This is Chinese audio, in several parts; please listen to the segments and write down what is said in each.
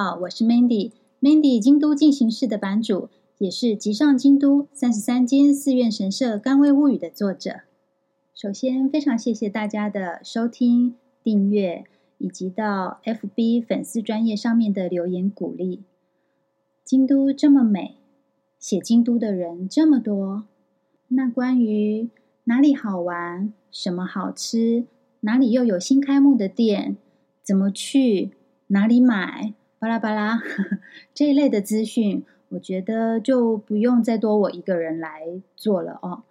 好，我是 Mandy，Mandy 京都进行式的版主，也是集上京都三十三间寺院神社甘味物语的作者。首先，非常谢谢大家的收听、订阅，以及到 FB 粉丝专页上面的留言鼓励。京都这么美，写京都的人这么多，那关于哪里好玩、什么好吃、哪里又有新开幕的店、怎么去、哪里买，巴拉巴拉呵呵这一类的资讯，我觉得就不用再多我一个人来做了哦。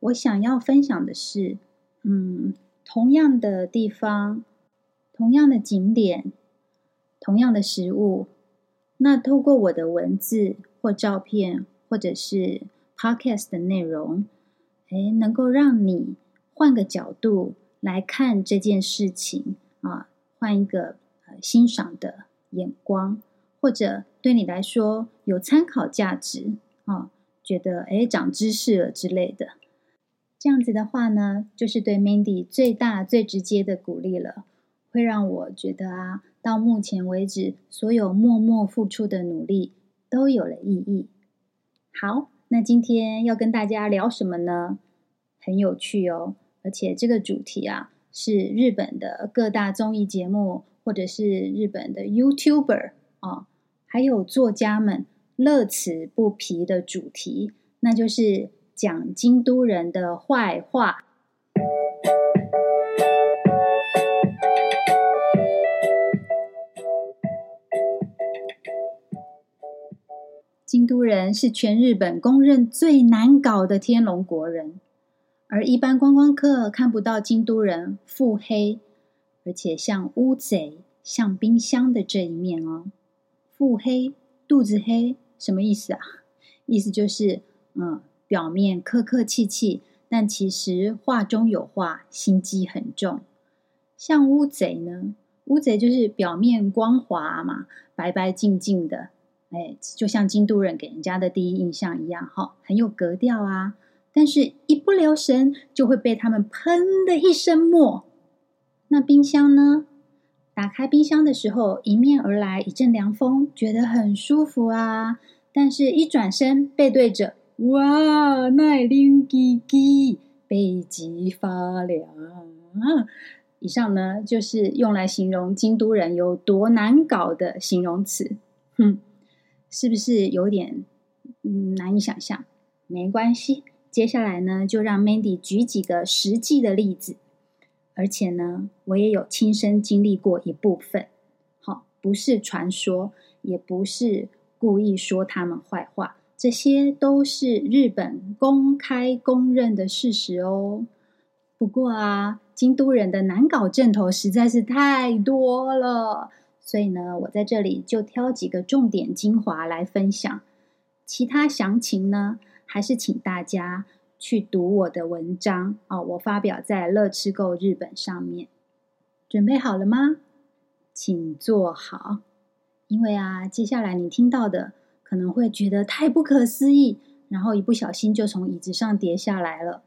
我想要分享的是，嗯，同样的地方，同样的景点，同样的食物，那透过我的文字或照片，或者是 podcast 的内容，诶，能够让你换个角度来看这件事情啊，换一个呃欣赏的眼光，或者对你来说有参考价值啊，觉得诶长知识了之类的。这样子的话呢，就是对 Mandy 最大、最直接的鼓励了，会让我觉得啊，到目前为止所有默默付出的努力都有了意义。好，那今天要跟大家聊什么呢？很有趣哦，而且这个主题啊，是日本的各大综艺节目，或者是日本的 YouTuber 啊，还有作家们乐此不疲的主题，那就是。讲京都人的坏话。京都人是全日本公认最难搞的天龙国人，而一般观光客看不到京都人腹黑，而且像乌贼、像冰箱的这一面哦。腹黑、肚子黑，什么意思啊？意思就是，嗯。表面客客气气，但其实话中有话，心机很重。像乌贼呢？乌贼就是表面光滑嘛，白白净净的，哎，就像京都人给人家的第一印象一样，哈，很有格调啊。但是，一不留神就会被他们喷的一身墨。那冰箱呢？打开冰箱的时候，迎面而来一阵凉风，觉得很舒服啊。但是，一转身背对着。哇，那灵叽叽，背脊发凉。以上呢，就是用来形容京都人有多难搞的形容词。哼，是不是有点嗯难以想象？没关系，接下来呢，就让 Mandy 举几个实际的例子，而且呢，我也有亲身经历过一部分。好，不是传说，也不是故意说他们坏话。这些都是日本公开公认的事实哦。不过啊，京都人的难搞症头实在是太多了，所以呢，我在这里就挑几个重点精华来分享。其他详情呢，还是请大家去读我的文章啊，我发表在乐吃购日本上面。准备好了吗？请坐好，因为啊，接下来你听到的。可能会觉得太不可思议，然后一不小心就从椅子上跌下来了。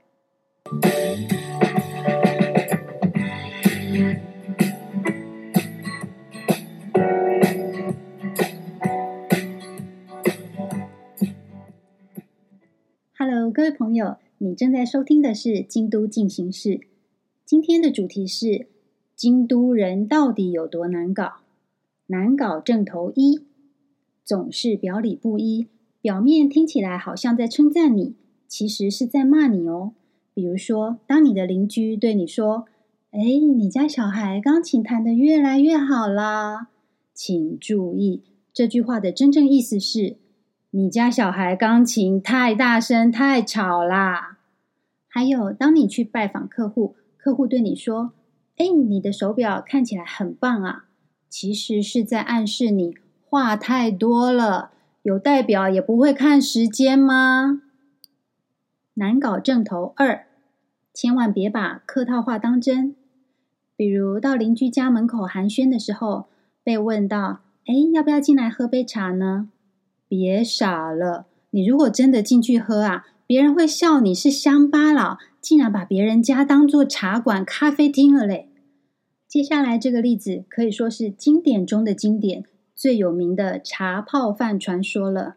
Hello，各位朋友，你正在收听的是《京都进行式》，今天的主题是：京都人到底有多难搞？难搞症头一。总是表里不一，表面听起来好像在称赞你，其实是在骂你哦。比如说，当你的邻居对你说：“哎，你家小孩钢琴弹得越来越好啦。”请注意，这句话的真正意思是：你家小孩钢琴太大声、太吵啦。还有，当你去拜访客户，客户对你说：“哎，你的手表看起来很棒啊。”其实是在暗示你。话太多了，有代表也不会看时间吗？难搞正头二，千万别把客套话当真。比如到邻居家门口寒暄的时候，被问到：“哎，要不要进来喝杯茶呢？”别傻了，你如果真的进去喝啊，别人会笑你是乡巴佬，竟然把别人家当做茶馆、咖啡厅了嘞。接下来这个例子可以说是经典中的经典。 最有名的茶泡饭传说了。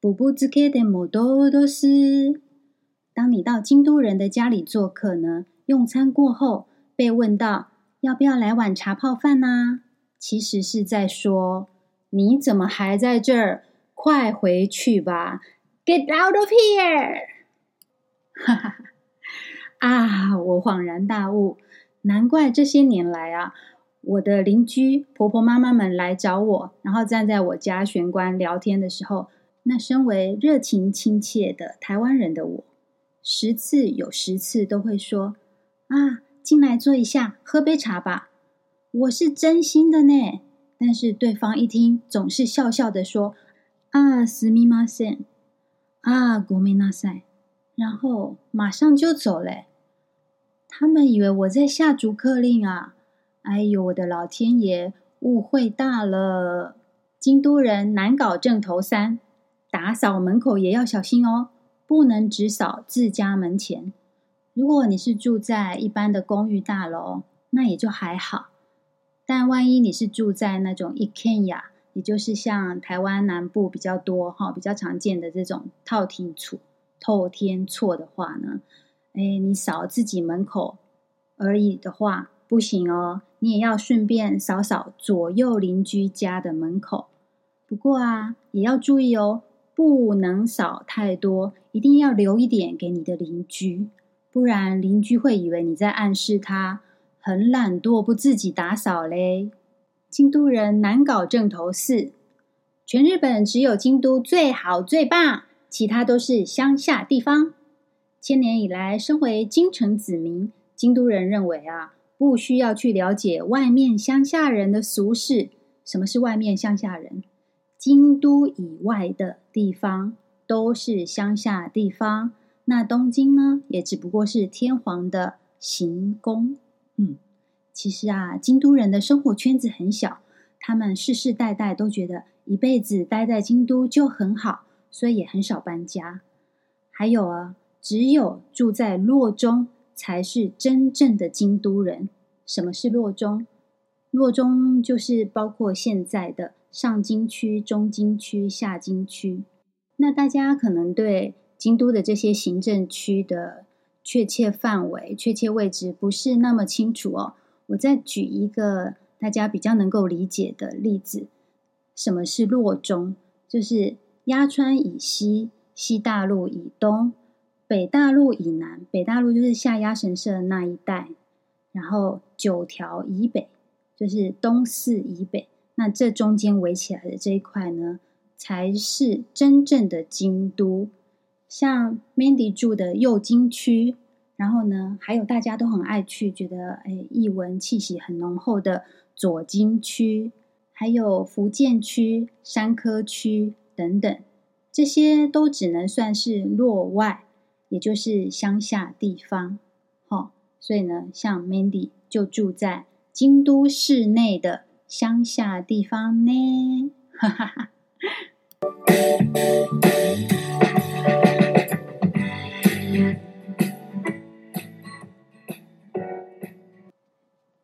ぶぶ渍けでもどうどす。当你到京都人的家里做客呢，用餐过后被问到要不要来碗茶泡饭呢、啊？其实是在说你怎么还在这儿？ 快回去吧！Get out of here！哈哈哈！啊，我恍然大悟，难怪这些年来啊，我的邻居婆婆妈妈们来找我，然后站在我家玄关聊天的时候，那身为热情亲切的台湾人的我，十次有十次都会说：“啊，进来坐一下，喝杯茶吧。”我是真心的呢，但是对方一听，总是笑笑的说。啊，すみません。啊，ごめんなさい。然后马上就走了。他们以为我在下逐客令啊！哎呦，我的老天爷，误会大了！京都人难搞症头三：打扫门口也要小心哦，不能只扫自家门前。如果你是住在一般的公寓大楼，那也就还好。但万一你是住在那种一轩家。 也就是像台湾南部比较多哈，比较常见的这种透天厝、透天厝的话呢，哎，你扫自己门口而已的话不行哦，你也要顺便扫扫左右邻居家的门口。不过啊，也要注意哦，不能扫太多，一定要留一点给你的邻居，不然邻居会以为你在暗示他很懒惰，不自己打扫嘞。京都人难搞正头四，全日本只有京都最好最棒，其他都是乡下地方。千年以来，身为京城子民，京都人认为啊，不需要去了解外面乡下人的俗事。什么是外面乡下人？京都以外的地方都是乡下地方。那东京呢，也只不过是天皇的行宫。嗯。其实啊，京都人的生活圈子很小，他们世世代代都觉得一辈子待在京都就很好，所以也很少搬家。还有啊，只有住在洛中才是真正的京都人。什么是洛中？洛中就是包括现在的上京区、中京区、下京区。那大家可能对京都的这些行政区的确切范围、确切位置不是那么清楚哦。我再举一个大家比较能够理解的例子，什么是洛中？就是鸭川以西、西大路以东、北大路以南。北大路就是下鸭神社那一带，然后九条以北就是东四以北。那这中间围起来的这一块呢，才是真正的京都。像 Mandy 住的右京区。然后呢，还有大家都很爱去，觉得哎，艺文气息很浓厚的左京区，还有福见区、山科区等等，这些都只能算是落外，也就是乡下地方。好、所以呢，像 Mandy 就住在京都市内的乡下地方呢。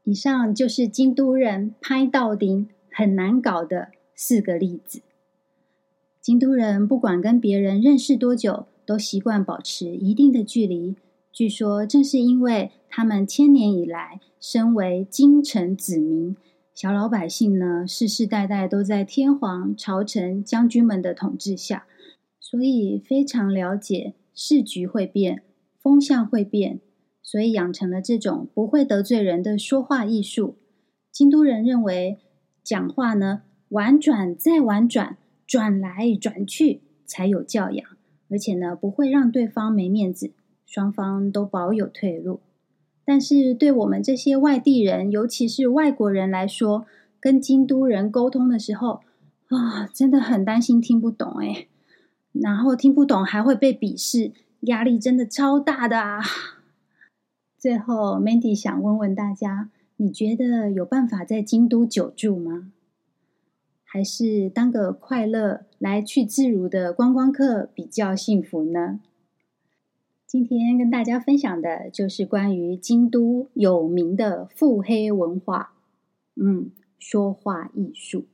以上就是京都人拍到顶很难搞的四个例子。京都人不管跟别人认识多久，都习惯保持一定的距离。据说正是因为他们千年以来身为京城子民，小老百姓呢世世代代都在天皇、朝臣、将军们的统治下，所以非常了解时局会变，风向会变。所以养成了这种不会得罪人的说话艺术。京都人认为，讲话呢，婉转再婉转，转来转去才有教养，而且呢，不会让对方没面子，双方都保有退路。但是对我们这些外地人，尤其是外国人来说，跟京都人沟通的时候啊，真的很担心听不懂诶，然后听不懂还会被鄙视，压力真的超大的啊！最后，Mandy 想问问大家：你觉得有办法在京都久住吗？还是当个快乐来去自如的观光客比较幸福呢？今天跟大家分享的就是关于京都有名的腹黑文化，嗯，说话艺术。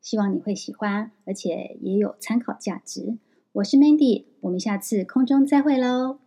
希望你会喜欢，而且也有参考价值。我是 Mandy，我们下次空中再会喽。